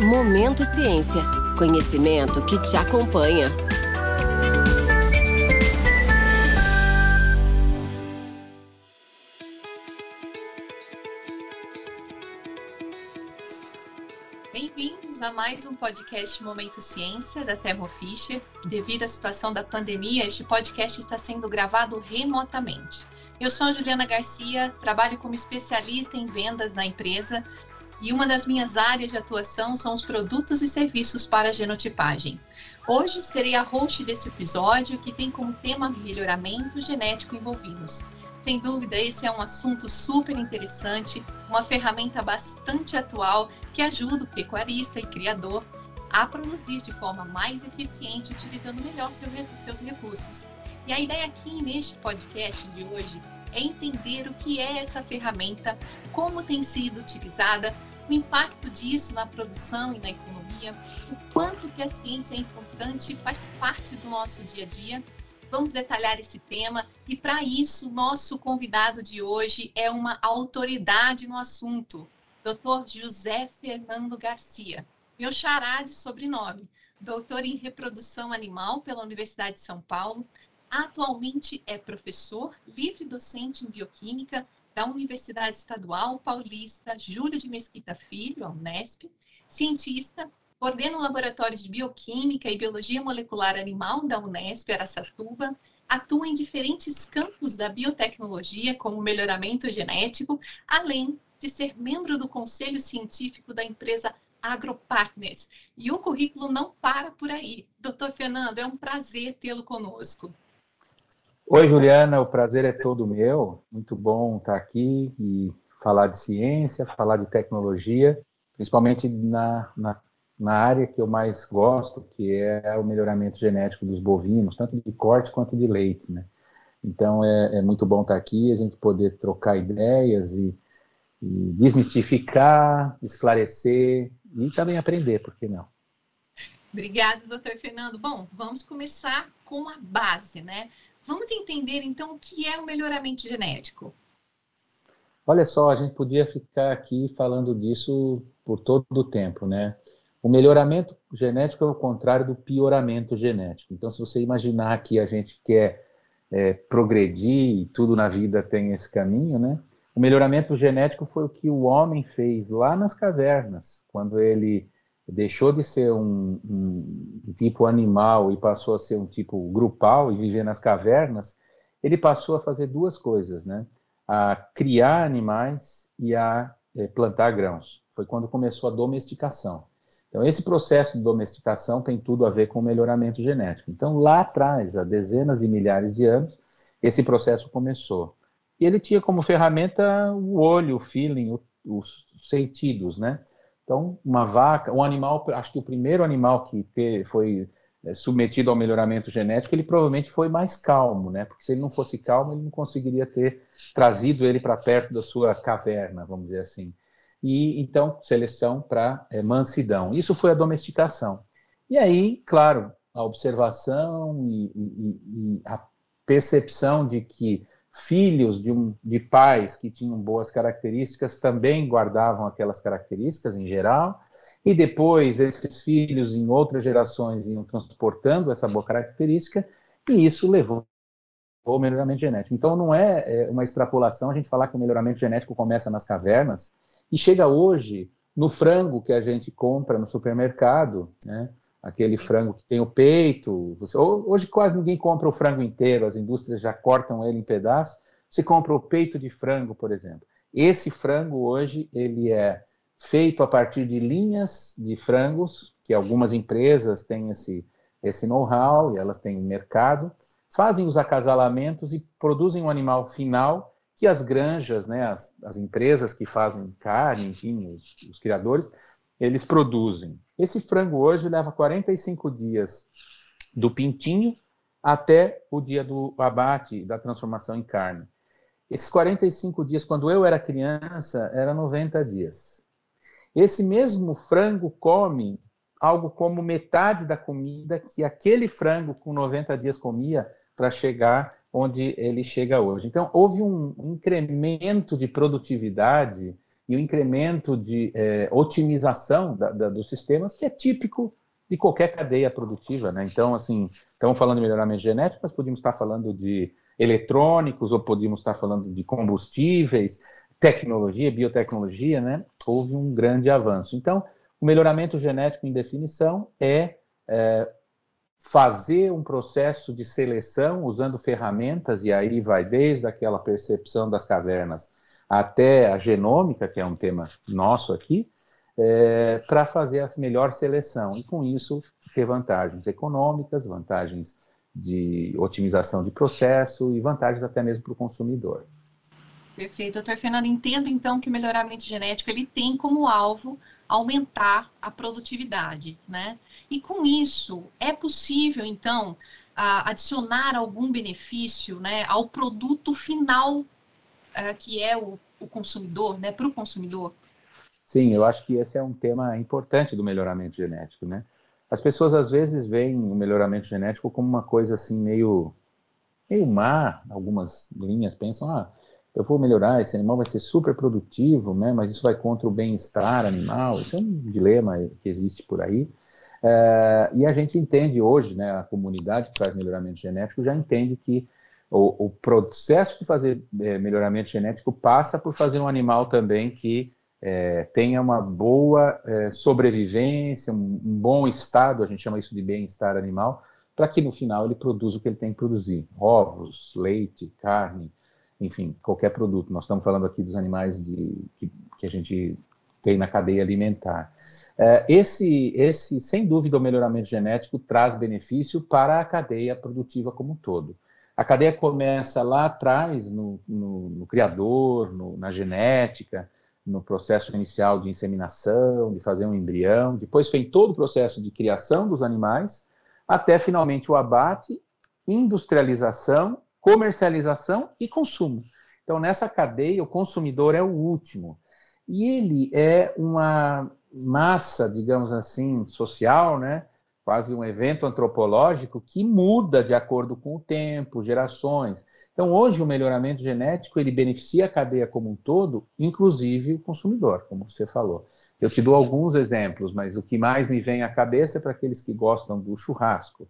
Momento Ciência. Conhecimento que te acompanha. Bem-vindos a mais um podcast Momento Ciência da Fisher. Devido à situação da pandemia, este podcast está sendo gravado remotamente. Eu sou a Juliana Garcia, trabalho como especialista em vendas na empresa e uma das minhas áreas de atuação são os produtos e serviços para genotipagem. Hoje serei a host desse episódio que tem como tema melhoramento genético em bovinos. Sem dúvida, esse é um assunto super interessante, uma ferramenta bastante atual que ajuda o pecuarista e criador a produzir de forma mais eficiente, utilizando melhor seus recursos. E a ideia aqui neste podcast de hoje é entender o que é essa ferramenta, como tem sido utilizada o impacto disso na produção e na economia, o quanto que a ciência é importante e faz parte do nosso dia a dia. Vamos detalhar esse tema e para isso nosso convidado de hoje é uma autoridade no assunto, Dr. José Fernando Garcia, meu xará de sobrenome, doutor em reprodução animal pela Universidade de São Paulo, atualmente é professor, livre docente em bioquímica da Universidade Estadual Paulista Júlio de Mesquita Filho, a Unesp, cientista, coordena o Laboratório de Bioquímica e Biologia Molecular Animal da Unesp Aracatuba, atua em diferentes campos da biotecnologia, como melhoramento genético, além de ser membro do conselho científico da empresa AgroPartners. E o currículo não para por aí. Doutor Fernando, é um prazer tê-lo conosco. Oi, Juliana, o prazer é todo meu. Muito bom estar aqui e falar de ciência, falar de tecnologia, principalmente na, na, na, área que eu mais gosto, que é o melhoramento genético dos bovinos, tanto de corte quanto de leite, né? Então é, é muito bom estar aqui, a gente poder trocar ideias e, e desmistificar, esclarecer e também aprender, por que não? Obrigada, doutor Fernando. Bom, vamos começar com a base, né? Vamos entender então o que é o melhoramento genético. Olha só, a gente podia ficar aqui falando disso por todo o tempo, né? O melhoramento genético é o contrário do pioramento genético. Então, se você imaginar que a gente quer é, progredir e tudo na vida tem esse caminho, né? O melhoramento genético foi o que o homem fez lá nas cavernas, quando ele deixou de ser um, um, tipo animal e passou a ser um tipo grupal e viver nas cavernas, ele passou a fazer duas coisas, né? A criar animais e a é, plantar grãos. Foi quando começou a domesticação. Então, esse processo de domesticação tem tudo a ver com o melhoramento genético. Então, lá atrás, há dezenas de milhares de anos, esse processo começou. E ele tinha como ferramenta o olho, o feeling, o, os sentidos, né? Então, uma vaca, um animal, acho que o primeiro animal que ter, foi é, submetido ao melhoramento genético, ele provavelmente foi mais calmo, né? Porque se ele não fosse calmo, ele não conseguiria ter trazido ele para perto da sua caverna, vamos dizer assim. E então, seleção para é, mansidão. Isso foi a domesticação. E aí, claro, a observação e, e, e a percepção de que filhos de, um, de pais que tinham boas características também guardavam aquelas características em geral, e depois esses filhos em outras gerações iam transportando essa boa característica, e isso levou ao melhoramento genético. Então não é, é uma extrapolação a gente falar que o melhoramento genético começa nas cavernas e chega hoje no frango que a gente compra no supermercado, né? Aquele frango que tem o peito. Você, hoje quase ninguém compra o frango inteiro, as indústrias já cortam ele em pedaços. Você compra o peito de frango, por exemplo. Esse frango hoje ele é feito a partir de linhas de frangos, que algumas empresas têm esse, esse know-how e elas têm mercado, fazem os acasalamentos e produzem um animal final que as granjas, né, as, as empresas que fazem carne, enfim, os, os criadores, eles produzem. Esse frango hoje leva 45 dias do pintinho até o dia do abate, da transformação em carne. Esses 45 dias, quando eu era criança, era 90 dias. Esse mesmo frango come algo como metade da comida que aquele frango com 90 dias comia para chegar onde ele chega hoje. Então, houve um incremento de produtividade e o incremento de é, otimização da, da, dos sistemas, que é típico de qualquer cadeia produtiva. Né? Então, assim, estamos falando de melhoramento genético, mas podíamos estar falando de eletrônicos, ou podíamos estar falando de combustíveis, tecnologia, biotecnologia, né? houve um grande avanço. Então, o melhoramento genético, em definição, é, é fazer um processo de seleção usando ferramentas, e aí vai desde aquela percepção das cavernas até a genômica, que é um tema nosso aqui, é, para fazer a melhor seleção. E com isso, ter vantagens econômicas, vantagens de otimização de processo e vantagens até mesmo para o consumidor. Perfeito. Doutor Fernando, entendo então que o melhoramento genético ele tem como alvo aumentar a produtividade, né? E com isso, é possível então adicionar algum benefício né, ao produto final uh, que é o, o consumidor, né, para o consumidor? Sim, eu acho que esse é um tema importante do melhoramento genético, né? As pessoas às vezes veem o melhoramento genético como uma coisa assim meio meio má, algumas linhas pensam, ah, eu vou melhorar, esse animal vai ser super produtivo, né, mas isso vai contra o bem-estar animal, isso é um dilema que existe por aí. É, e a gente entende hoje, né, a comunidade que faz melhoramento genético já entende que o, o processo de fazer é, melhoramento genético passa por fazer um animal também que é, tenha uma boa é, sobrevivência, um, um, bom estado, a gente chama isso de bem-estar animal, para que no final ele produza o que ele tem que produzir: ovos, leite, carne, enfim, qualquer produto. Nós estamos falando aqui dos animais de, que, que a gente tem na cadeia alimentar. É, esse, esse, sem dúvida, o melhoramento genético traz benefício para a cadeia produtiva como um todo. A cadeia começa lá atrás, no, no, no criador, no, na genética, no processo inicial de inseminação, de fazer um embrião, depois vem todo o processo de criação dos animais, até finalmente o abate, industrialização, comercialização e consumo. Então, nessa cadeia, o consumidor é o último. E ele é uma massa, digamos assim, social, né? Quase um evento antropológico que muda de acordo com o tempo, gerações. Então, hoje, o melhoramento genético ele beneficia a cadeia como um todo, inclusive o consumidor, como você falou. Eu te dou alguns exemplos, mas o que mais me vem à cabeça é para aqueles que gostam do churrasco.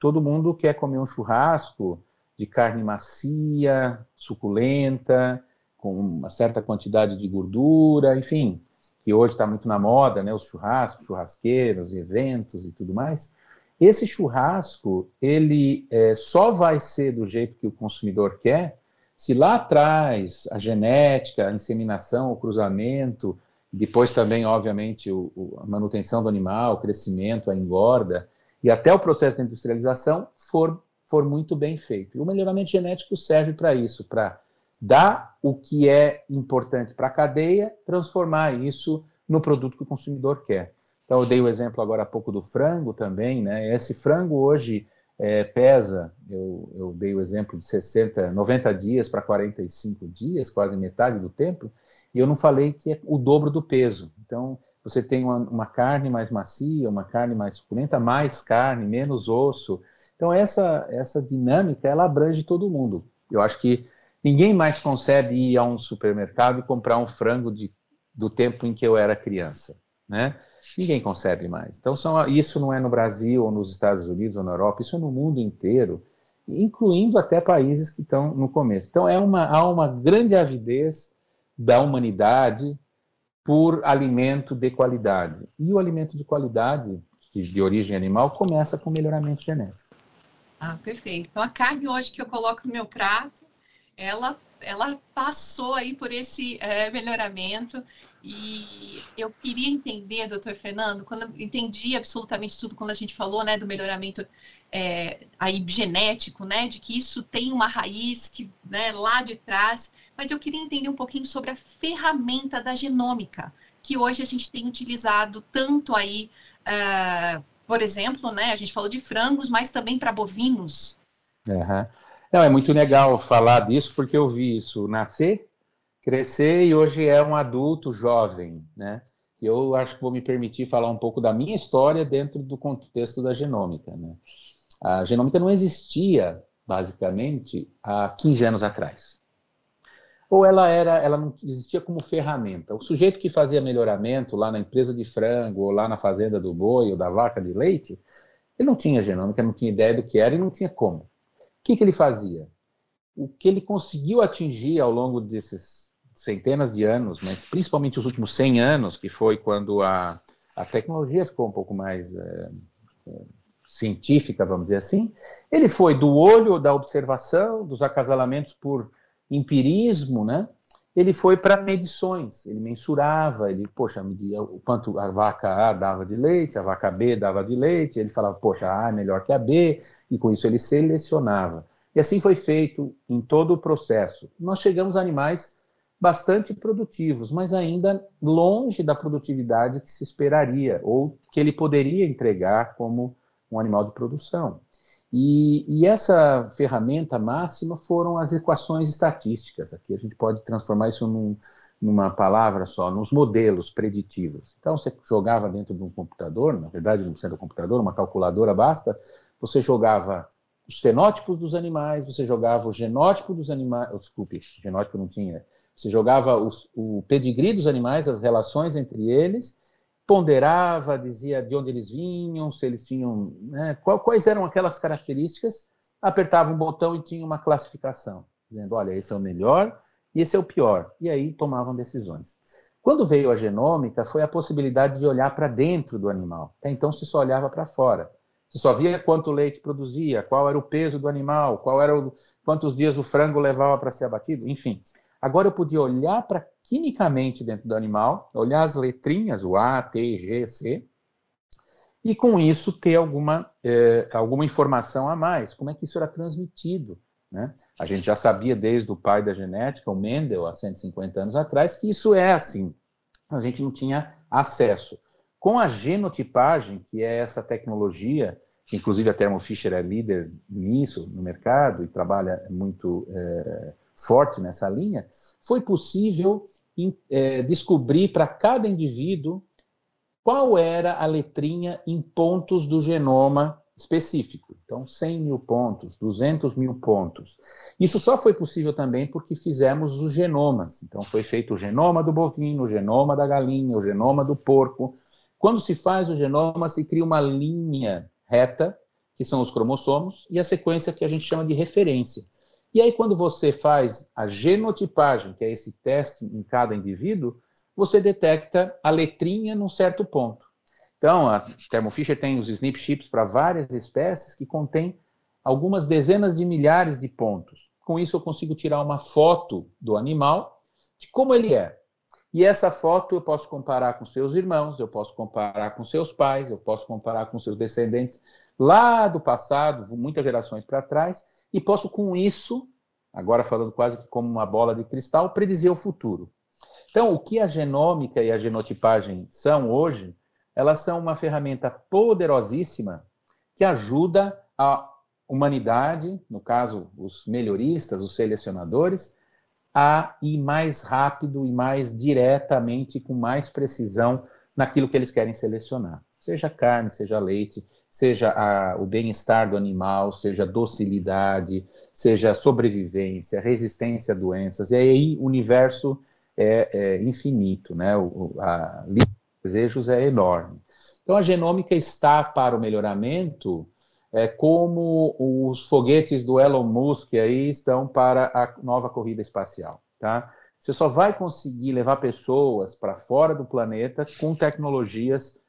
Todo mundo quer comer um churrasco de carne macia, suculenta, com uma certa quantidade de gordura, enfim, que hoje está muito na moda, né, os churrascos, churrasqueiros, eventos e tudo mais. Esse churrasco, ele é, só vai ser do jeito que o consumidor quer se lá atrás a genética, a inseminação, o cruzamento, depois também, obviamente, o, o, a manutenção do animal, o crescimento, a engorda, e até o processo de industrialização for, for muito bem feito. E o melhoramento genético serve para isso, para dar o que é importante para a cadeia, transformar isso no produto que o consumidor quer. Então, eu dei o exemplo agora há pouco do frango também, né? Esse frango hoje é, pesa, eu, eu, dei o exemplo de 60, 90 dias para 45 dias, quase metade do tempo, e eu não falei que é o dobro do peso. Então, você tem uma, uma carne mais macia, uma carne mais suculenta, mais carne, menos osso. Então, essa, essa dinâmica, ela abrange todo mundo. Eu acho que Ninguém mais consegue ir a um supermercado e comprar um frango de, do tempo em que eu era criança, né? Ninguém consegue mais. Então, são, isso não é no Brasil, ou nos Estados Unidos, ou na Europa, isso é no mundo inteiro, incluindo até países que estão no começo. Então, é uma, há uma grande avidez da humanidade por alimento de qualidade. E o alimento de qualidade, de origem animal, começa com melhoramento genético. Ah, perfeito. Então, a carne hoje que eu coloco no meu prato, ela, ela passou aí por esse é, melhoramento e eu queria entender, doutor Fernando, quando eu entendi absolutamente tudo quando a gente falou, né, do melhoramento é, aí genético, né, de que isso tem uma raiz que, né, lá de trás, mas eu queria entender um pouquinho sobre a ferramenta da genômica, que hoje a gente tem utilizado tanto aí, uh, por exemplo, né, a gente falou de frangos, mas também para bovinos. Uhum. Não, é muito legal falar disso, porque eu vi isso nascer, crescer e hoje é um adulto jovem, né? E eu acho que vou me permitir falar um pouco da minha história dentro do contexto da genômica, né? A genômica não existia, basicamente, há 15 anos atrás. ou ela era, ela não existia como ferramenta. O sujeito que fazia melhoramento lá na empresa de frango, ou lá na fazenda do boi, ou da vaca de leite, ele não tinha genômica, não tinha ideia do que era e não tinha como. O que, que ele fazia? O que ele conseguiu atingir ao longo desses centenas de anos, mas principalmente os últimos 100 anos, que foi quando a, a tecnologia ficou um pouco mais é, científica, vamos dizer assim, ele foi do olho da observação, dos acasalamentos por empirismo, né? Ele foi para medições, ele mensurava, ele, poxa, media o quanto a vaca A dava de leite, a vaca B dava de leite, ele falava, poxa, a é melhor que a B, e com isso ele selecionava. E assim foi feito em todo o processo. Nós chegamos a animais bastante produtivos, mas ainda longe da produtividade que se esperaria, ou que ele poderia entregar como um animal de produção. E, e, essa ferramenta máxima foram as equações estatísticas. Aqui a gente pode transformar isso num, numa palavra só, nos modelos preditivos. Então você jogava dentro de um computador, na verdade não sendo um computador, uma calculadora basta, você jogava os fenótipos dos animais, você jogava o genótipo dos animais, desculpe, genótipo não tinha, você jogava os, o pedigree dos animais, as relações entre eles, ponderava, dizia de onde eles vinham, se eles tinham, né, quais eram aquelas características, apertava um botão e tinha uma classificação, dizendo, olha, esse é o melhor e esse é o pior. E aí tomavam decisões. Quando veio a genômica, foi a possibilidade de olhar para dentro do animal. Até então se só olhava para fora. Você só via quanto leite produzia, qual era o peso do animal, qual era o, quantos dias o frango levava para ser abatido, enfim. Agora eu podia olhar para quimicamente dentro do animal, olhar as letrinhas, o A, T, G, C, e com isso ter alguma, é, alguma informação a mais. Como é que isso era transmitido? Né? A gente já sabia desde o pai da genética, o Mendel, há 150 anos atrás, que isso é assim. A gente não tinha acesso. Com a genotipagem, que é essa tecnologia, inclusive a Thermo Fisher é líder nisso no mercado e trabalha muito é, forte nessa linha, foi possível é, descobrir para cada indivíduo qual era a letrinha em pontos do genoma específico. Então, 100 mil pontos, 200 mil pontos. Isso só foi possível também porque fizemos os genomas. Então, foi feito o genoma do bovino, o genoma da galinha, o genoma do porco. Quando se faz o genoma, se cria uma linha reta, que são os cromossomos, e a sequência que a gente chama de referência. E aí, quando você faz a genotipagem, que é esse teste em cada indivíduo, você detecta a letrinha num certo ponto. Então, a Thermo Fisher tem os SNP chips para várias espécies que contém algumas dezenas de milhares de pontos. Com isso, eu consigo tirar uma foto do animal de como ele é. E essa foto eu posso comparar com seus irmãos, eu posso comparar com seus pais, eu posso comparar com seus descendentes lá do passado, muitas gerações para trás, e posso, com isso, agora falando quase que como uma bola de cristal, predizer o futuro. Então, o que a genômica e a genotipagem são hoje, elas são uma ferramenta poderosíssima que ajuda a humanidade, no caso, os melhoristas, os selecionadores, a ir mais rápido e mais diretamente, com mais precisão, naquilo que eles querem selecionar. Seja carne, seja leite, seja a, o bem-estar do animal, seja docilidade, seja sobrevivência, resistência a doenças, e aí o universo é, é infinito, né? O, a lista de desejos é enorme. Então a genômica está para o melhoramento é, como os foguetes do Elon Musk aí estão para a nova corrida espacial, tá? Você só vai conseguir levar pessoas para fora do planeta com tecnologias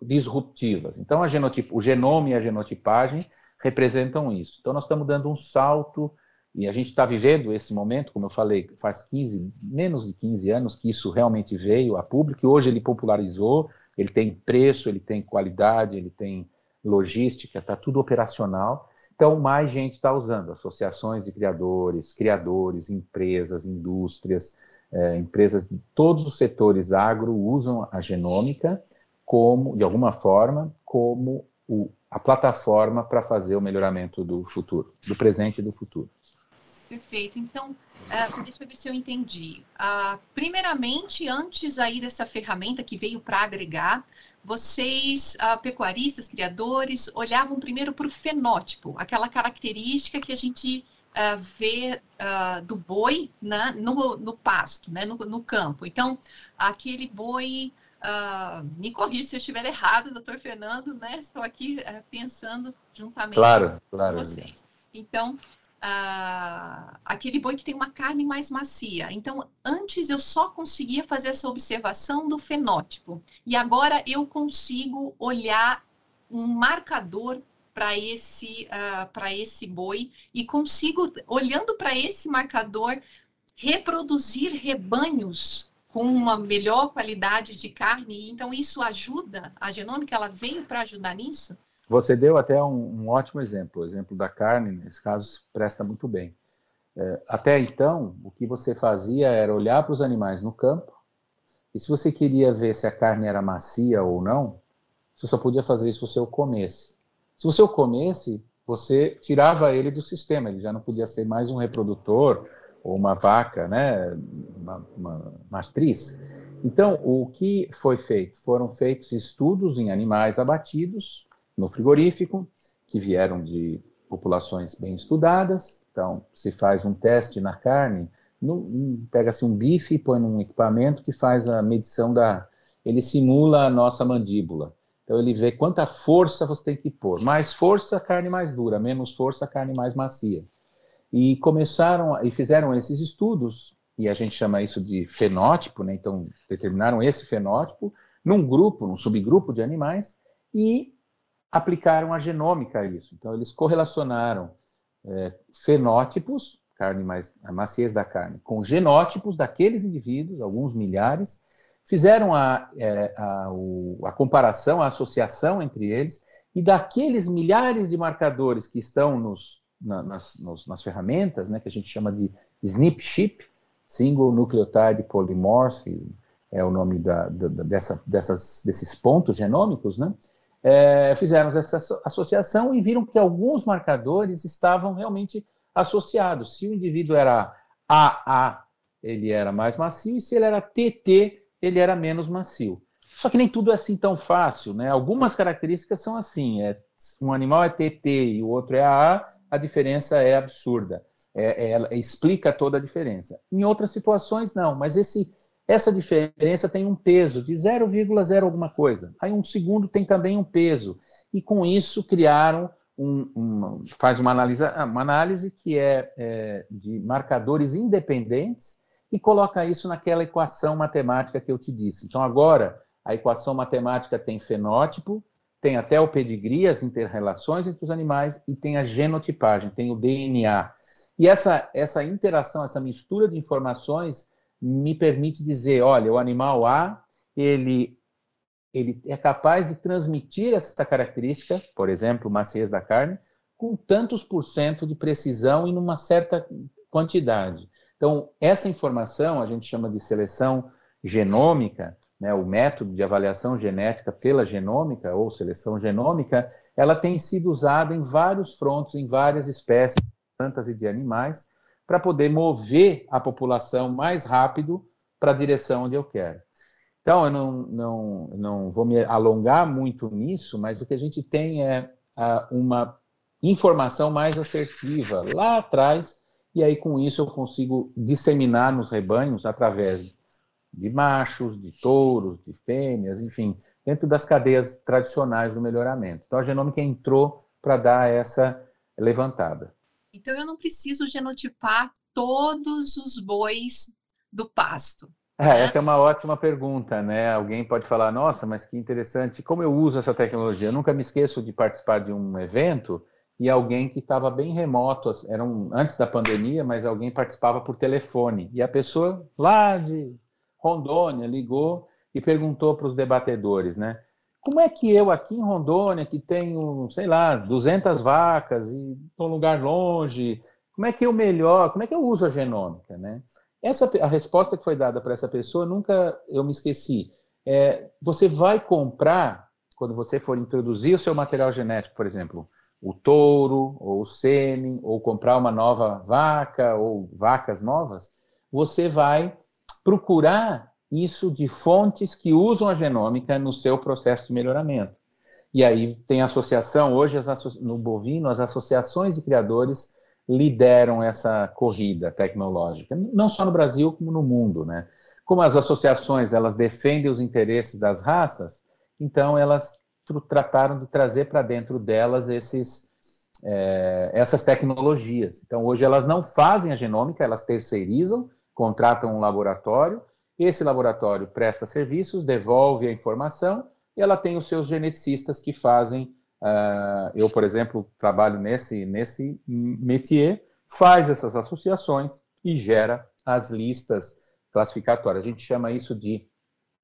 disruptivas. Então, o genoma e a genotipagem representam isso. Então, nós estamos dando um salto, e a gente está vivendo esse momento, como eu falei, faz 15, menos de 15 anos que isso realmente veio a público, e hoje ele popularizou, ele tem preço, ele tem qualidade, ele tem logística, está tudo operacional. Então, mais gente está usando, associações de criadores, criadores, empresas, indústrias, é, empresas de todos os setores agro usam a genômica como, de alguma forma, como o, a plataforma para fazer o melhoramento do futuro, do presente e do futuro. Perfeito. Então, uh, deixa eu ver se eu entendi. Uh, primeiramente, antes aí dessa ferramenta que veio para agregar, vocês, uh, pecuaristas, criadores, olhavam primeiro para o fenótipo, aquela característica que a gente uh, ver uh, do boi né, no, no pasto, né, no, no campo. Então, aquele boi Uh, me corrija se eu estiver errado, doutor Fernando, né? Estou aqui uh, pensando juntamente claro, claro. com vocês. Então, uh, aquele boi que tem uma carne mais macia. Então, antes eu só conseguia fazer essa observação do fenótipo. E agora eu consigo olhar um marcador para esse, uh, esse boi e consigo, olhando para esse marcador, reproduzir rebanhos com uma melhor qualidade de carne. Então, isso ajuda, a genômica ela veio para ajudar nisso? Você deu até um, um, ótimo exemplo. O exemplo da carne, nesse caso, presta muito bem. É, até então, o que você fazia era olhar para os animais no campo, e se você queria ver se a carne era macia ou não, você só podia fazer isso se você o comesse. Se você o comesse, você tirava ele do sistema, ele já não podia ser mais um reprodutor, ou uma vaca, né, uma, uma matriz. Então, o que foi feito? Foram feitos estudos em animais abatidos no frigorífico, que vieram de populações bem estudadas. Então, se faz um teste na carne, pega-se um bife e põe num equipamento que faz a medição da. Ele simula a nossa mandíbula. Então, ele vê quanta força você tem que pôr. Mais força, carne mais dura. Menos força, carne mais macia e começaram e fizeram esses estudos e a gente chama isso de fenótipo, né? Então determinaram esse fenótipo num grupo, num subgrupo de animais e aplicaram a genômica a isso. Então eles correlacionaram é, fenótipos, carne mais a maciez da carne, com genótipos daqueles indivíduos, alguns milhares, fizeram a, é, a, a comparação, a associação entre eles e daqueles milhares de marcadores que estão nos na, nas, nos, nas ferramentas, né, que a gente chama de SNP chip, Single Nucleotide Polymorphism, é o nome da, da, dessa, dessas, desses pontos genômicos, né, é, fizeram essa associação e viram que alguns marcadores estavam realmente associados. Se o indivíduo era AA, ele era mais macio, e se ele era TT, ele era menos macio. Só que nem tudo é assim tão fácil, né? Algumas características são assim, é, um animal é TT e o outro é AA, a diferença é absurda. É, é, ela explica toda a diferença. Em outras situações, não, mas esse, essa diferença tem um peso de 0,0 alguma coisa. Aí um segundo tem também um peso. E com isso criaram um, um faz uma análise, uma análise que é, é de marcadores independentes e coloca isso naquela equação matemática que eu te disse. Então agora a equação matemática tem fenótipo, tem até o pedigree, as interrelações entre os animais, e tem a genotipagem, tem o DNA. E essa, essa interação, essa mistura de informações me permite dizer, olha, o animal A, ele, ele é capaz de transmitir essa característica, por exemplo, maciez da carne, com tantos por cento de precisão e numa certa quantidade. Então, essa informação a gente chama de seleção genômica, né, o método de avaliação genética pela genômica ou seleção genômica, ela tem sido usada em vários frontos, em várias espécies plantas e de animais, para poder mover a população mais rápido para a direção onde eu quero. Então, eu não, não, não vou me alongar muito nisso, mas o que a gente tem é uma informação mais assertiva lá atrás, e aí com isso eu consigo disseminar nos rebanhos através de machos, de touros, de fêmeas, enfim, dentro das cadeias tradicionais do melhoramento. Então a genômica entrou para dar essa levantada. Então eu não preciso genotipar todos os bois do pasto. É, né? essa é uma ótima pergunta, né? Alguém pode falar, nossa, mas que interessante, como eu uso essa tecnologia? Eu nunca me esqueço de participar de um evento e alguém que estava bem remoto, era um, antes da pandemia, mas alguém participava por telefone. E a pessoa lá de Rondônia ligou e perguntou para os debatedores, né? Como é que eu aqui em Rondônia, que tenho, sei lá, 200 vacas e estou num lugar longe, como é que eu melhor, como é que eu uso a genômica, né? Essa, a resposta que foi dada para essa pessoa, nunca eu me esqueci. É, você vai comprar, quando você for introduzir o seu material genético, por exemplo, o touro, ou o sêmen, ou comprar uma nova vaca, ou vacas novas, você vai procurar isso de fontes que usam a genômica no seu processo de melhoramento. E aí tem associação, hoje no bovino, as associações de criadores lideram essa corrida tecnológica, não só no Brasil como no mundo, né? Como as associações elas defendem os interesses das raças, então elas trataram de trazer para dentro delas esses é, essas tecnologias. Então hoje elas não fazem a genômica, elas terceirizam, contratam um laboratório, esse laboratório presta serviços, devolve a informação e ela tem os seus geneticistas que fazem. Uh, eu, por exemplo, trabalho nesse nesse métier, faz essas associações e gera as listas classificatória. A gente chama isso de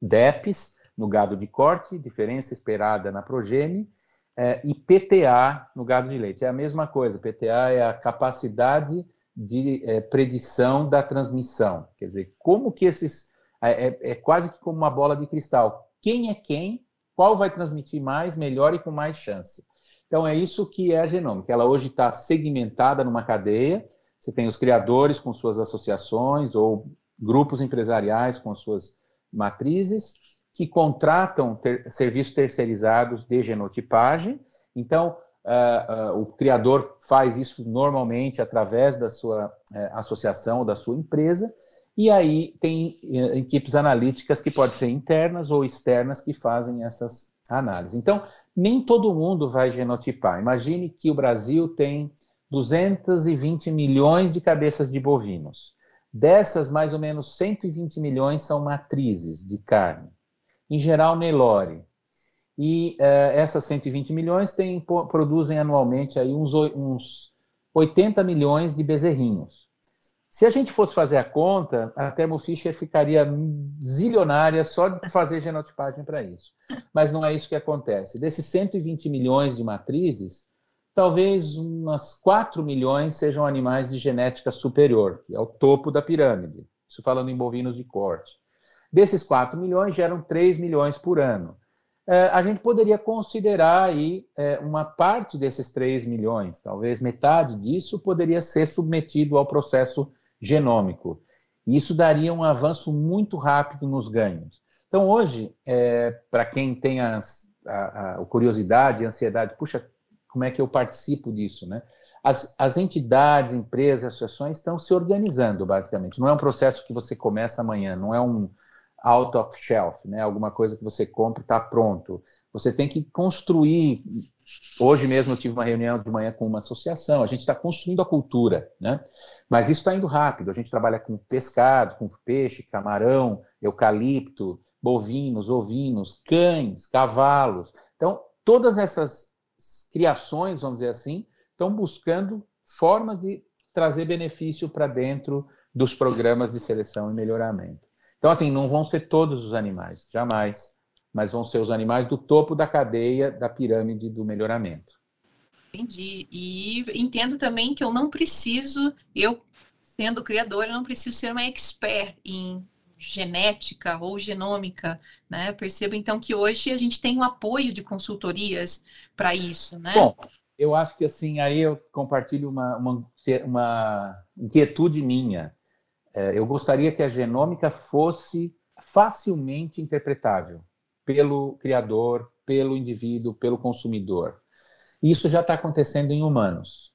DEPs no gado de corte, diferença esperada na progênie, é, e PTA no gado de leite. É a mesma coisa, PTA é a capacidade de é, predição da transmissão. Quer dizer, como que esses. É, é, é quase que como uma bola de cristal. Quem é quem, qual vai transmitir mais, melhor e com mais chance. Então, é isso que é a genômica. Ela hoje está segmentada numa cadeia. Você tem os criadores com suas associações ou grupos empresariais com suas matrizes, que contratam ter, serviços terceirizados de genotipagem. Então, uh, o criador faz isso normalmente através da sua uh, associação da sua empresa, e aí tem equipes analíticas que podem ser internas ou externas que fazem essas análises. Então, nem todo mundo vai genotipar. Imagine que o Brasil tem 220 milhões de cabeças de bovinos. Dessas, mais ou menos 120 milhões são matrizes de carne, em geral Nelore. E uh, essas 120 milhões tem, produzem anualmente aí uns, uns 80 milhões de bezerrinhos. Se a gente fosse fazer a conta, a Thermo Fisher ficaria zilionária só de fazer genotipagem para isso. Mas não é isso que acontece. Desses 120 milhões de matrizes, talvez umas 4 milhões sejam animais de genética superior, que é o topo da pirâmide. Isso falando em bovinos de corte. Desses 4 milhões, geram 3 milhões por ano. É, a gente poderia considerar aí é, uma parte desses 3 milhões, talvez metade disso, poderia ser submetido ao processo genômico. Isso daria um avanço muito rápido nos ganhos. Então, hoje, é, para quem tem a, a, a curiosidade, a ansiedade, puxa, como é que eu participo disso, né? As, as entidades, empresas, associações estão se organizando, basicamente. Não é um processo que você começa amanhã, não é um out of shelf, né? Alguma coisa que você compra e está pronto. Você tem que construir. Hoje mesmo eu tive uma reunião de manhã com uma associação. A gente está construindo a cultura, né? Mas isso está indo rápido. A gente trabalha com pescado, com peixe, camarão, eucalipto, bovinos, ovinos, cães, cavalos. Então, todas essas criações, vamos dizer assim, estão buscando formas de trazer benefício para dentro dos programas de seleção e melhoramento. Então, assim, não vão ser todos os animais, jamais, mas vão ser os animais do topo da cadeia da pirâmide do melhoramento. Entendi. E entendo também que eu não preciso, eu sendo criadora, eu não preciso ser uma expert em genética ou genômica, né? Percebo então que hoje a gente tem o um apoio de consultorias para isso, né? Bom, eu acho que assim, aí eu compartilho uma, uma, uma inquietude minha. É, eu gostaria que a genômica fosse facilmente interpretável pelo criador, pelo indivíduo, pelo consumidor. Isso já está acontecendo em humanos.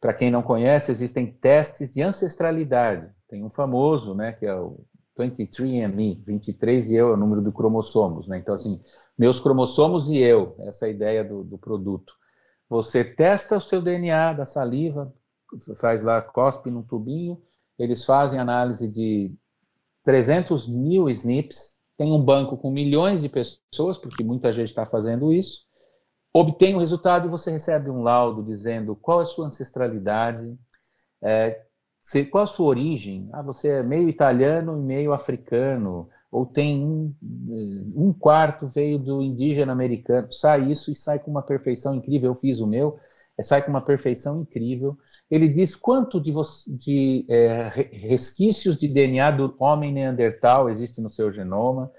Para quem não conhece, existem testes de ancestralidade. Tem um famoso, né, que é o 23andMe, 23 e eu é o número de cromossomos, né? Então, assim, meus cromossomos e eu, essa é ideia do, do produto. Você testa o seu DNA da saliva, faz lá, cospe num tubinho, eles fazem análise de 300 mil SNPs, tem um banco com milhões de pessoas, porque muita gente está fazendo isso, obtém o resultado e você recebe um laudo dizendo qual é a sua ancestralidade, é, qual a sua origem? Ah, você é meio italiano e meio africano, ou tem um, eh, um quarto veio do indígena americano. Sai isso e sai com uma perfeição incrível. Eu fiz o meu, sai com uma perfeição incrível. Ele diz quanto de, de é, resquícios de DNA do homem neandertal existe no seu genoma.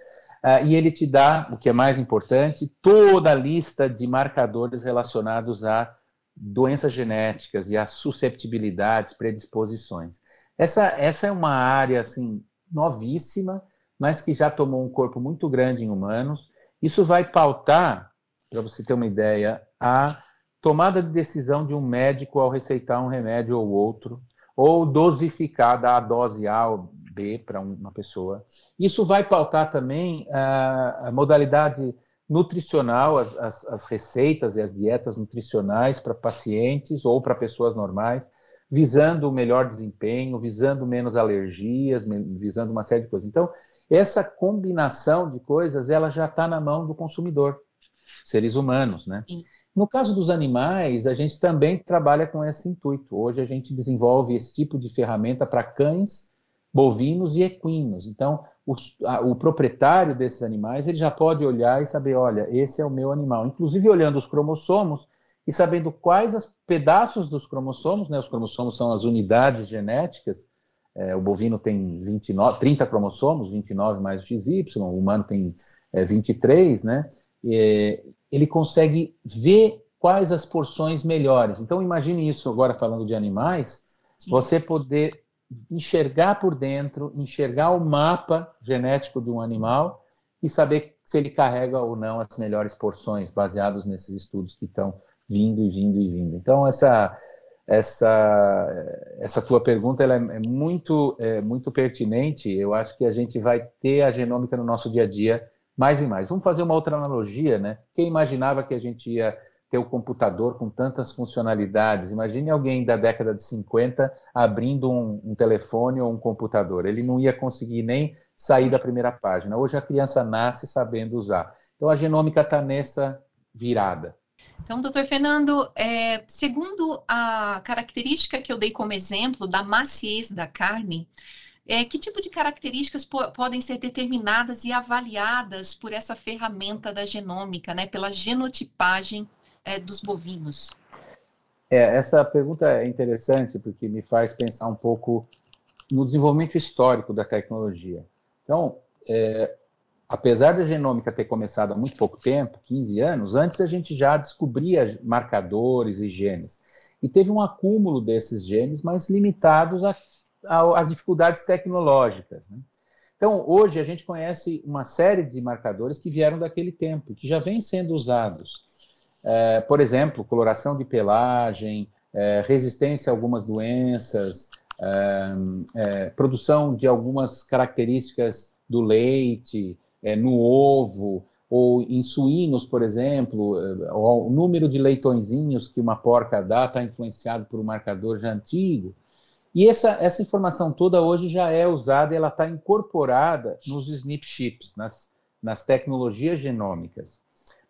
Uh, e ele te dá, o que é mais importante, toda a lista de marcadores relacionados a doenças genéticas e as susceptibilidades, predisposições. Essa, essa é uma área assim novíssima, mas que já tomou um corpo muito grande em humanos. Isso vai pautar, para você ter uma ideia, a tomada de decisão de um médico ao receitar um remédio ou outro, ou dosificar, dar a dose A ou B para uma pessoa. Isso vai pautar também a, a modalidade nutricional, as, as, as, receitas e as dietas nutricionais para pacientes ou para pessoas normais, visando o melhor desempenho, visando menos alergias, visando uma série de coisas. Então, essa combinação de coisas, ela já está na mão do consumidor, seres humanos, né? Sim. No caso dos animais, a gente também trabalha com esse intuito. Hoje a gente desenvolve esse tipo de ferramenta para cães, bovinos e equinos. Então, o, a, o, proprietário desses animais ele já pode olhar e saber, olha, esse é o meu animal. Inclusive olhando os cromossomos e sabendo quais os pedaços dos cromossomos, né? Os cromossomos são as unidades genéticas. É, o bovino tem 29, 30 cromossomos, 29 mais XY, o humano tem é, 23, né? E, ele consegue ver quais as porções melhores. Então, imagine isso agora falando de animais, Sim. você poder enxergar por dentro, enxergar o mapa genético de um animal e saber se ele carrega ou não as melhores porções, baseados nesses estudos que estão vindo e vindo e vindo. Então, essa essa essa tua pergunta ela é, é muito é muito pertinente. Eu acho que a gente vai ter a genômica no nosso dia a dia mais e mais. Vamos fazer uma outra analogia, né? Quem imaginava que a gente ia ter o um computador com tantas funcionalidades? Imagine alguém da década de 50 abrindo um, um telefone ou um computador. Ele não ia conseguir nem sair da primeira página. Hoje a criança nasce sabendo usar. Então a genômica está nessa virada. Então, doutor Fernando, é, segundo a característica que eu dei como exemplo da maciez da carne, é, que tipo de características po podem ser determinadas e avaliadas por essa ferramenta da genômica, né, pela genotipagem é, dos bovinos? É, essa pergunta é interessante porque me faz pensar um pouco no desenvolvimento histórico da tecnologia. Então, é, apesar da genômica ter começado há muito pouco tempo, 15 anos, antes a gente já descobria marcadores e genes. E teve um acúmulo desses genes, mas limitados a as dificuldades tecnológicas. Né? Então, hoje a gente conhece uma série de marcadores que vieram daquele tempo, que já vêm sendo usados. É, por exemplo, coloração de pelagem, é, resistência a algumas doenças, é, é produção de algumas características do leite, é, no ovo, ou em suínos, por exemplo, é, o número de leitõezinhos que uma porca dá está influenciado por um marcador já antigo. E essa, essa informação toda hoje já é usada, ela está incorporada nos SNP chips, nas, nas tecnologias genômicas.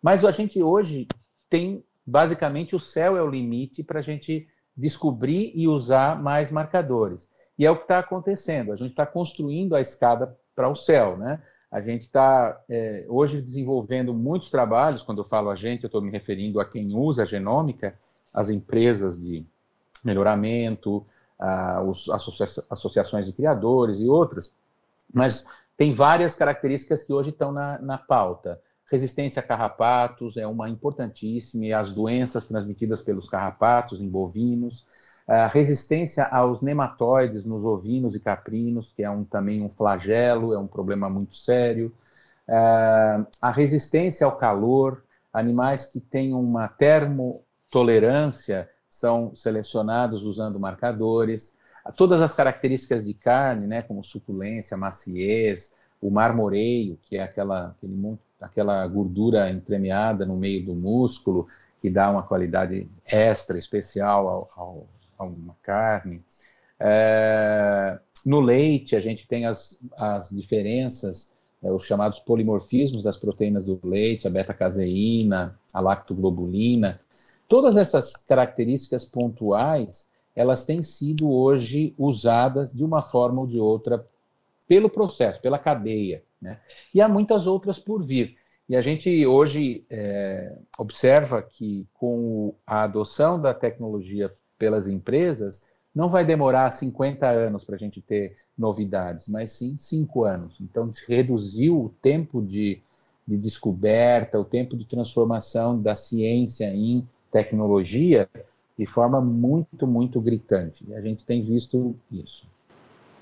Mas a gente hoje tem, basicamente, o céu é o limite para a gente descobrir e usar mais marcadores. E é o que está acontecendo, a gente está construindo a escada para o céu, né? A gente está é, hoje desenvolvendo muitos trabalhos, quando eu falo a gente, eu estou me referindo a quem usa a genômica, as empresas de melhoramento, as associa associações de criadores e outras, mas tem várias características que hoje estão na, na pauta. Resistência a carrapatos é uma importantíssima, e as doenças transmitidas pelos carrapatos em bovinos, a resistência aos nematóides nos ovinos e caprinos, que é um, também um flagelo, é um problema muito sério, a resistência ao calor, animais que têm uma termotolerância são selecionados usando marcadores. Todas as características de carne, né, como suculência, maciez, o marmoreio, que é aquela, aquele, aquela gordura entremeada no meio do músculo, que dá uma qualidade extra, especial ao, ao, a uma carne. É, no leite, a gente tem as, as diferenças, é, os chamados polimorfismos das proteínas do leite, a beta-caseína, a lactoglobulina, Todas essas características pontuais, elas têm sido hoje usadas de uma forma ou de outra pelo processo, pela cadeia. Né? E há muitas outras por vir. E a gente hoje é, observa que com a adoção da tecnologia pelas empresas, não vai demorar 50 anos para a gente ter novidades, mas sim 5 anos. Então, reduziu o tempo de, de descoberta, o tempo de transformação da ciência em tecnologia de forma muito, muito gritante. E a gente tem visto isso.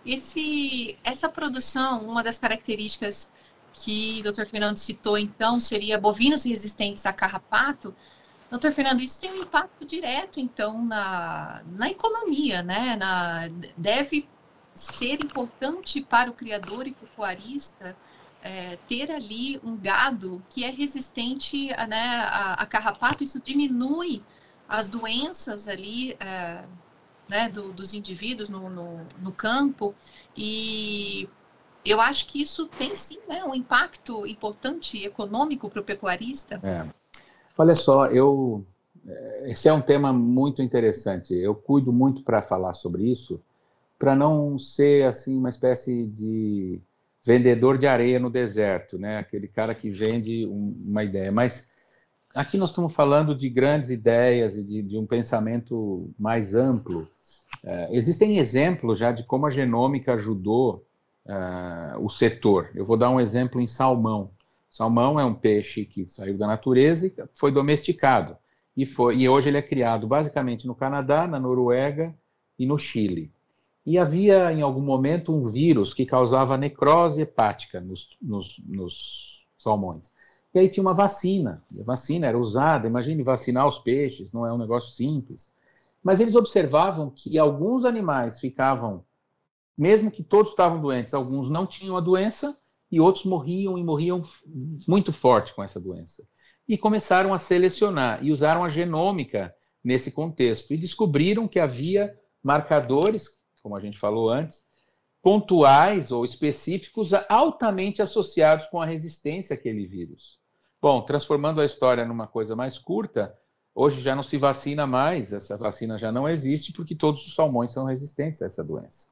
Esse, essa produção, uma das características que o Dr. Fernando citou, então, seria bovinos resistentes a carrapato. Doutor Fernando, isso tem um impacto direto, então, na, na economia, né? Na, deve ser importante para o criador e pecuarista é, ter ali um gado que é resistente a, né, a, a carrapato, isso diminui as doenças ali é, né, do, dos indivíduos no, no, no, campo e eu acho que isso tem sim né, um impacto importante econômico para o pecuarista. É. Olha só, eu é, esse é um tema muito interessante. Eu cuido muito para falar sobre isso, para não ser assim uma espécie de vendedor de areia no deserto, né? Aquele cara que vende um, uma ideia. Mas aqui nós estamos falando de grandes ideias e de, de um pensamento mais amplo. Uh, existem exemplos já de como a genômica ajudou uh, o setor. Eu vou dar um exemplo em salmão. Salmão é um peixe que saiu da natureza e foi domesticado. E, foi, e hoje ele é criado basicamente no Canadá, na Noruega e no Chile. E havia, em algum momento, um vírus que causava necrose hepática nos, nos, nos salmões. E aí tinha uma vacina. E a vacina era usada, imagine vacinar os peixes, não é um negócio simples. Mas eles observavam que alguns animais ficavam, mesmo que todos estavam doentes, alguns não tinham a doença e outros morriam e morriam muito forte com essa doença. E começaram a selecionar e usaram a genômica nesse contexto e descobriram que havia marcadores como a gente falou antes, pontuais ou específicos altamente associados com a resistência àquele vírus. Bom, transformando a história numa coisa mais curta, hoje já não se vacina mais, essa vacina já não existe porque todos os salmões são resistentes a essa doença.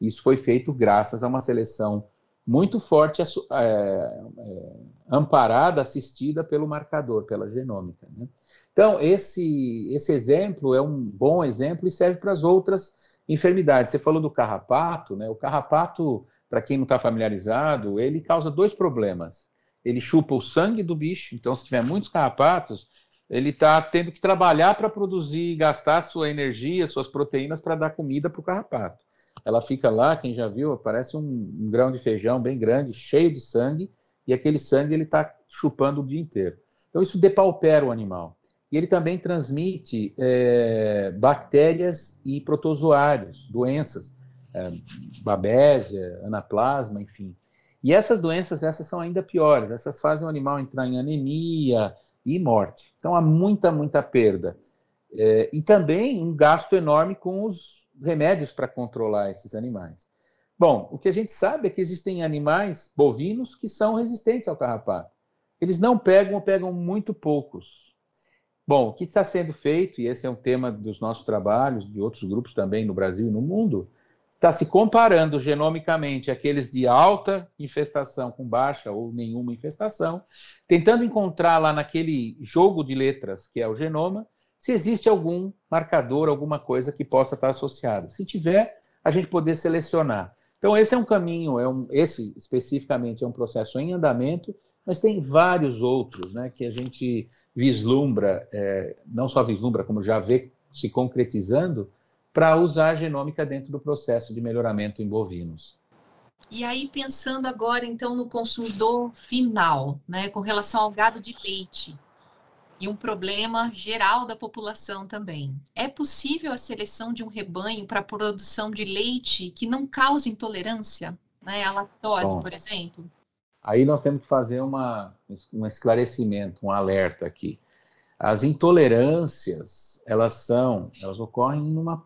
Isso foi feito graças a uma seleção muito forte, é, é, amparada, assistida pelo marcador, pela genômica. Né? Então, esse, esse exemplo é um bom exemplo e serve para as outras Enfermidade, você falou do carrapato, né? O carrapato, para quem não está familiarizado, ele causa dois problemas. Ele chupa o sangue do bicho, então se tiver muitos carrapatos, ele está tendo que trabalhar para produzir, gastar sua energia, suas proteínas para dar comida para o carrapato. Ela fica lá, quem já viu, parece um, um, grão de feijão bem grande, cheio de sangue, e aquele sangue ele está chupando o dia inteiro. Então isso depaupera o animal e ele também transmite é, bactérias e protozoários, doenças, é, babésia, anaplasma, enfim. E essas doenças, essas são ainda piores, essas fazem o animal entrar em anemia e morte. Então há muita, muita perda. É, e também um gasto enorme com os remédios para controlar esses animais. Bom, o que a gente sabe é que existem animais bovinos que são resistentes ao carrapato. Eles não pegam ou pegam muito poucos. Bom, o que está sendo feito, e esse é um tema dos nossos trabalhos, de outros grupos também no Brasil e no mundo, está se comparando genomicamente aqueles de alta infestação com baixa ou nenhuma infestação, tentando encontrar lá naquele jogo de letras que é o genoma, se existe algum marcador, alguma coisa que possa estar associada. Se tiver, a gente poder selecionar. Então, esse é um caminho, é um, esse especificamente é um processo em andamento, mas tem vários outros né, que a gente vislumbra, é, não só vislumbra, como já vê se concretizando, para usar a genômica dentro do processo de melhoramento em bovinos. E aí, pensando agora, então, no consumidor final, né, com relação ao gado de leite, e um problema geral da população também. É possível a seleção de um rebanho para a produção de leite que não cause intolerância, né, à lactose, Bom, por exemplo? Aí nós temos que fazer uma, um esclarecimento, um alerta aqui. As intolerâncias, elas são, elas ocorrem numa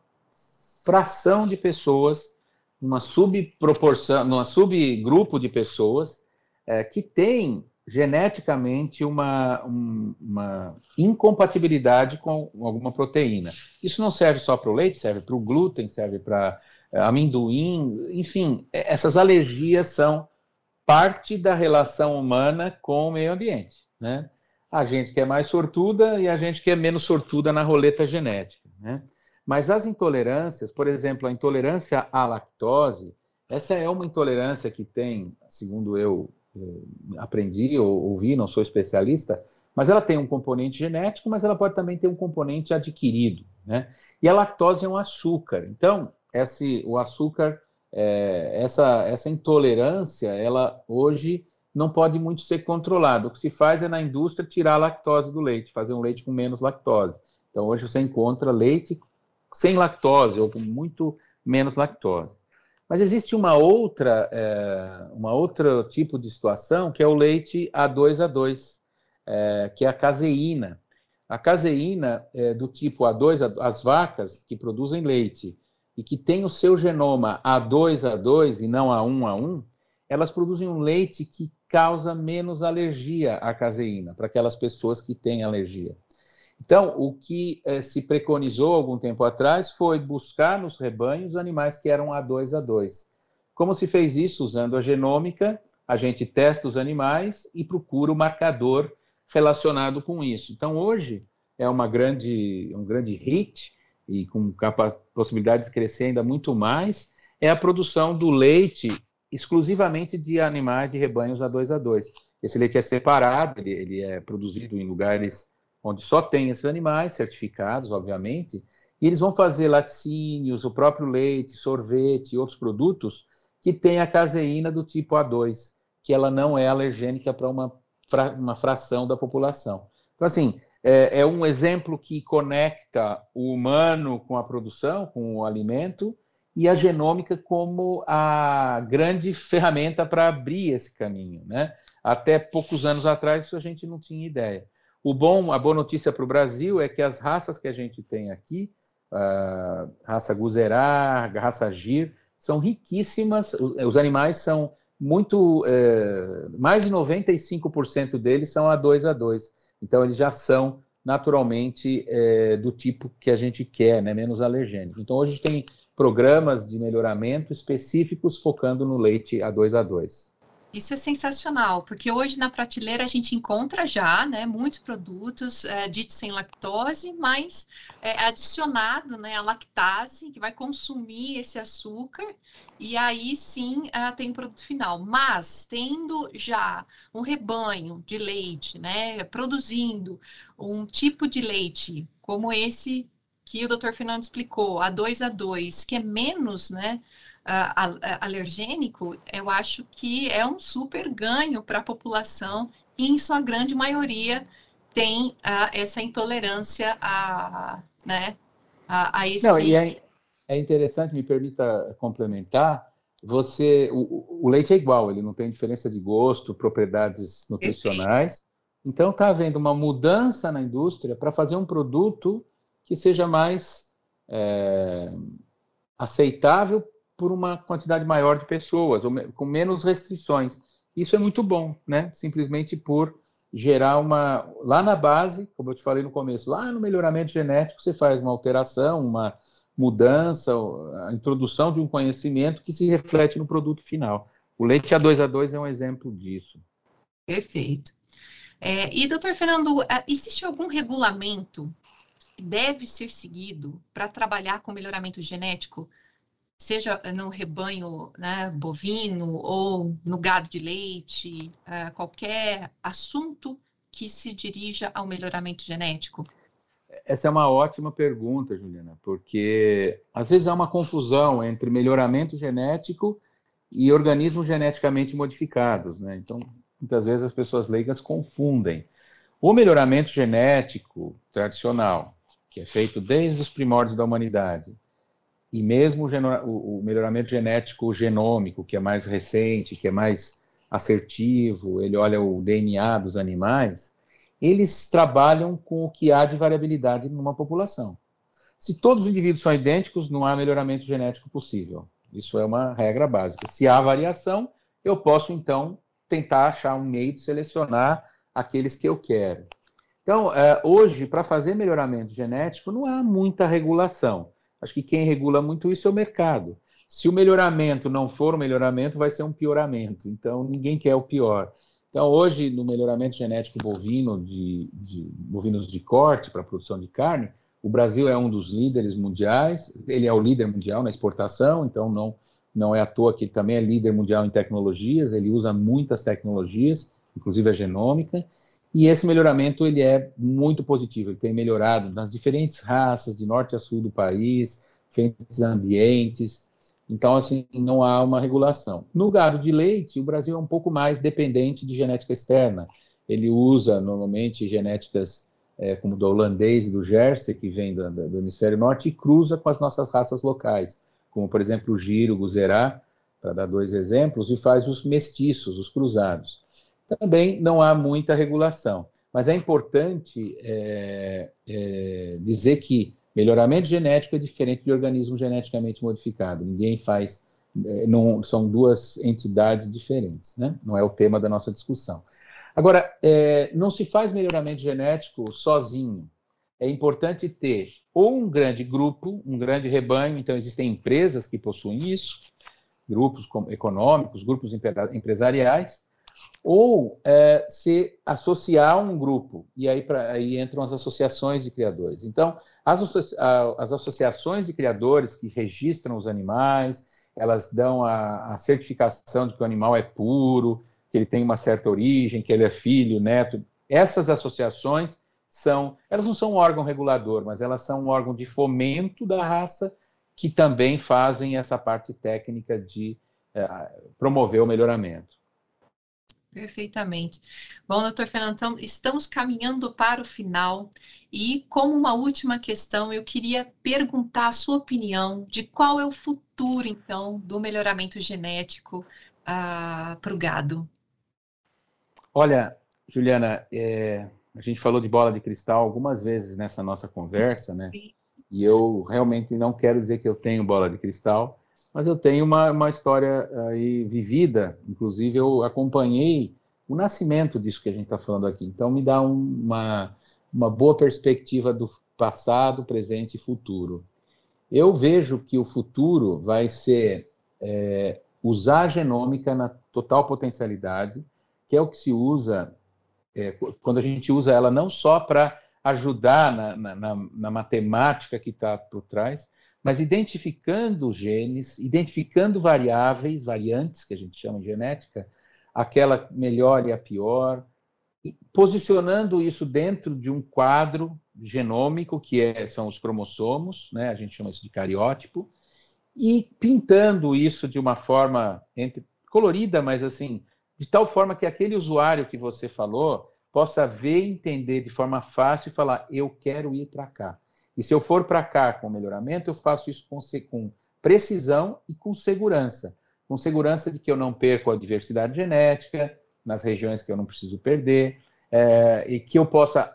fração de pessoas, numa subproporção, numa subgrupo de pessoas é, que tem geneticamente uma, uma incompatibilidade com alguma proteína. Isso não serve só para o leite, serve para o glúten, serve para é, amendoim, enfim, essas alergias são parte da relação humana com o meio ambiente, né? A gente que é mais sortuda e a gente que é menos sortuda na roleta genética, né? Mas as intolerâncias, por exemplo, a intolerância à lactose, essa é uma intolerância que tem, segundo eu eh, aprendi ou ouvi, não sou especialista, mas ela tem um componente genético, mas ela pode também ter um componente adquirido, né? E a lactose é um açúcar. Então, esse, o açúcar é, essa, essa intolerância, ela hoje não pode muito ser controlado. O que se faz é na indústria tirar a lactose do leite, fazer um leite com menos lactose. Então hoje você encontra leite sem lactose ou com muito menos lactose. Mas existe uma outra, é, uma outra tipo de situação que é o leite A2A2, é, que é a caseína. A caseína é do tipo A2, as vacas que produzem leite e que têm o seu genoma A2A2 e não A1A1, elas produzem um leite que causa menos alergia à caseína para aquelas pessoas que têm alergia. Então, o que eh, se preconizou algum tempo atrás foi buscar nos rebanhos animais que eram A2A2. Como se fez isso usando a genômica? A gente testa os animais e procura o marcador relacionado com isso. Então, hoje é uma grande, um grande hit e com possibilidades de crescer ainda muito mais, é a produção do leite exclusivamente de animais de rebanhos a dois a dois. Esse leite é separado, ele, ele é produzido em lugares onde só tem esses animais, certificados, obviamente, e eles vão fazer laticínios, o próprio leite, sorvete e outros produtos que têm a caseína do tipo A2, que ela não é alergênica para uma, fra uma fração da população. Então, assim, é, é, um exemplo que conecta o humano com a produção, com o alimento, e a genômica como a grande ferramenta para abrir esse caminho. Né? Até poucos anos atrás, isso a gente não tinha ideia. O bom, a boa notícia para o Brasil é que as raças que a gente tem aqui, raça Guzerá, raça Gir, são riquíssimas, os animais são muito, é, mais de 95% deles são A2 A2, então eles já são naturalmente é, do tipo que a gente quer, né, menos alergênico. Então hoje a gente tem programas de melhoramento específicos focando no leite A2A2. Isso é sensacional, porque hoje na prateleira a gente encontra já né, muitos produtos é, ditos sem lactose, mas é adicionado né, a lactase, que vai consumir esse açúcar, e aí sim é, tem o produto final. Mas, tendo já um rebanho de leite, né, produzindo um tipo de leite como esse que o Dr. Fernando explicou, a 2 a 2, que é menos, né, alergênico, eu acho que é um super ganho para a população e, em sua grande maioria, tem uh, essa intolerância a, né, a, a esse... Não, e é, é interessante, me permita complementar, você, o, o, leite é igual, ele não tem diferença de gosto, propriedades nutricionais, Perfeito. então está havendo uma mudança na indústria para fazer um produto que seja mais é, aceitável por uma quantidade maior de pessoas, ou com menos restrições. Isso é muito bom, né? Simplesmente por gerar uma. Lá na base, como eu te falei no começo, lá no melhoramento genético, você faz uma alteração, uma mudança, a introdução de um conhecimento que se reflete no produto final. O leite A2A2 é um exemplo disso. Perfeito. É, e, doutor Fernando, existe algum regulamento deve ser seguido para trabalhar com melhoramento genético, seja no rebanho né, bovino ou no gado de leite, uh, qualquer assunto que se dirija ao melhoramento genético? Essa é uma ótima pergunta, Juliana, porque às vezes há uma confusão entre melhoramento genético e organismos geneticamente modificados, né? Então, muitas vezes as pessoas leigas confundem. O melhoramento genético tradicional, que é feito desde os primórdios da humanidade, e mesmo o, o melhoramento genético genômico, que é mais recente, que é mais assertivo, ele olha o DNA dos animais, eles trabalham com o que há de variabilidade numa população. Se todos os indivíduos são idênticos, não há melhoramento genético possível. Isso é uma regra básica. Se há variação, eu posso então tentar achar um meio de selecionar aqueles que eu quero. Então, é, hoje, para fazer melhoramento genético, não há muita regulação. Acho que quem regula muito isso é o mercado. Se o melhoramento não for um melhoramento, vai ser um pioramento. Então, ninguém quer o pior. Então, hoje, no melhoramento genético bovino, de, de bovinos de corte para produção de carne, o Brasil é um dos líderes mundiais. Ele é o líder mundial na exportação, então não, não é à toa que ele também é líder mundial em tecnologias. Ele usa muitas tecnologias, inclusive a genômica. E esse melhoramento ele é muito positivo, ele tem melhorado nas diferentes raças, de norte a sul do país, diferentes ambientes. Então, assim, não há uma regulação. No gado de leite, o Brasil é um pouco mais dependente de genética externa. Ele usa, normalmente, genéticas é, como do holandês e do Jersey, que vem do, do, hemisfério norte, e cruza com as nossas raças locais, como, por exemplo, o giro, o guzerá, para dar dois exemplos, e faz os mestiços, os cruzados. Também não há muita regulação, mas é importante é, é, dizer que melhoramento genético é diferente de organismo geneticamente modificado. Ninguém faz, é, não, são duas entidades diferentes, né? não é o tema da nossa discussão. Agora, é, não se faz melhoramento genético sozinho. É importante ter ou um grande grupo, um grande rebanho, então existem empresas que possuem isso, grupos econômicos, grupos empresariais, ou é, se associar a um grupo, e aí, pra, aí entram as associações de criadores. Então, as, as associações de criadores que registram os animais, elas dão a, a certificação de que o animal é puro, que ele tem uma certa origem, que ele é filho, neto. Essas associações são, elas não são um órgão regulador, mas elas são um órgão de fomento da raça que também fazem essa parte técnica de é, promover o melhoramento. Perfeitamente. Bom, doutor Fernando, então, estamos caminhando para o final e, como uma última questão, eu queria perguntar a sua opinião de qual é o futuro, então, do melhoramento genético ah, para o gado. Olha, Juliana, é, a gente falou de bola de cristal algumas vezes nessa nossa conversa, né? Sim. E eu realmente não quero dizer que eu tenho bola de cristal, mas eu tenho uma, uma história aí vivida. Inclusive, eu acompanhei o nascimento disso que a gente está falando aqui. Então, me dá um, uma, uma boa perspectiva do passado, presente e futuro. Eu vejo que o futuro vai ser é, usar a genômica na total potencialidade que é o que se usa é, quando a gente usa ela não só para ajudar na, na, na, matemática que está por trás, mas identificando genes, identificando variáveis, variantes, que a gente chama de genética, aquela melhor e a pior, e posicionando isso dentro de um quadro genômico, que é, são os cromossomos, né? a gente chama isso de cariótipo, e pintando isso de uma forma entre, colorida, mas assim, de tal forma que aquele usuário que você falou possa ver e entender de forma fácil e falar: eu quero ir para cá. E se eu for para cá com melhoramento, eu faço isso com, com precisão e com segurança. Com segurança de que eu não perco a diversidade genética nas regiões que eu não preciso perder, é, e que eu possa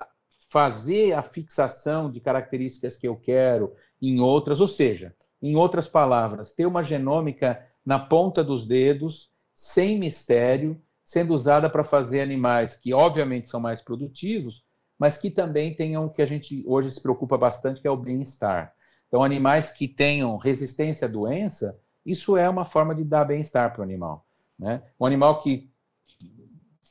fazer a fixação de características que eu quero em outras, ou seja, em outras palavras, ter uma genômica na ponta dos dedos sem mistério, sendo usada para fazer animais que, obviamente, são mais produtivos, mas que também tenham o que a gente hoje se preocupa bastante, que é o bem-estar. Então, animais que tenham resistência à doença, isso é uma forma de dar bem-estar para o animal. Né? Um animal que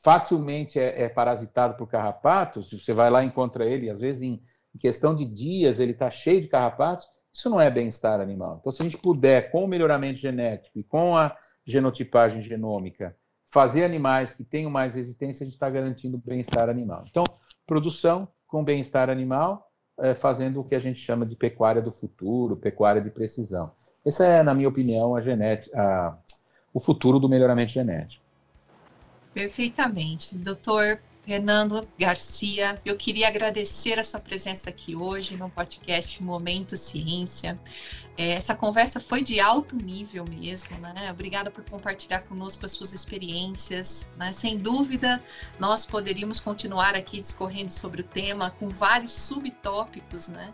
facilmente é, é, parasitado por carrapatos, você vai lá e encontra ele, às vezes em, em questão de dias ele está cheio de carrapatos, isso não é bem-estar animal. Então, se a gente puder, com o melhoramento genético e com a genotipagem genômica, fazer animais que tenham mais resistência, a gente está garantindo bem-estar animal. Então, produção com bem-estar animal, é, fazendo o que a gente chama de pecuária do futuro, pecuária de precisão. Essa é, na minha opinião, a genética, a, o futuro do melhoramento genético. Perfeitamente. Doutor Fernando Garcia, eu queria agradecer a sua presença aqui hoje no podcast Momento Ciência. É, essa conversa foi de alto nível mesmo, né? Obrigada por compartilhar conosco as suas experiências. Né? Sem dúvida, nós poderíamos continuar aqui discorrendo sobre o tema com vários subtópicos, né?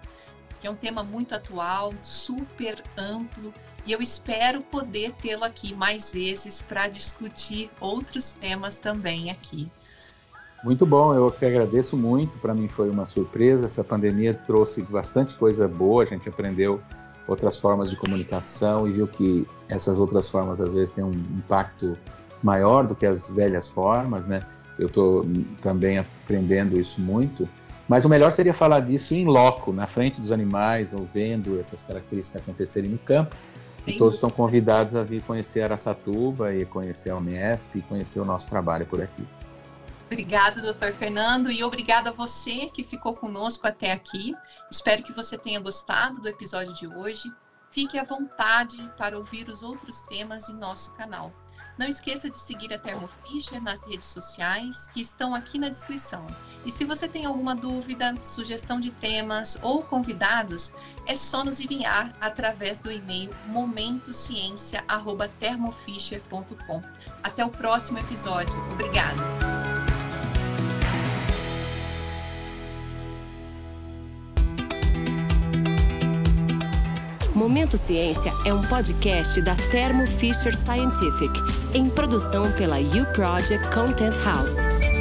Que é um tema muito atual, super amplo, e eu espero poder tê-lo aqui mais vezes para discutir outros temas também aqui. Muito bom, eu que agradeço muito. Para mim foi uma surpresa. Essa pandemia trouxe bastante coisa boa. A gente aprendeu outras formas de comunicação e viu que essas outras formas às vezes têm um impacto maior do que as velhas formas, né? Eu estou também aprendendo isso muito. Mas o melhor seria falar disso em loco, na frente dos animais, ou vendo essas características acontecerem no campo. E todos estão convidados a vir conhecer Araçatuba e conhecer a Unesp e conhecer o nosso trabalho por aqui. Obrigada, doutor Fernando, e obrigada a você que ficou conosco até aqui. Espero que você tenha gostado do episódio de hoje. Fique à vontade para ouvir os outros temas em nosso canal. Não esqueça de seguir a Thermo Fisher nas redes sociais, que estão aqui na descrição. E se você tem alguma dúvida, sugestão de temas ou convidados, é só nos enviar através do e-mail momentociencia@thermofisher.com. Até o próximo episódio. Obrigada. Momento Ciência é um podcast da Thermo Fisher Scientific, em produção pela U Project Content House.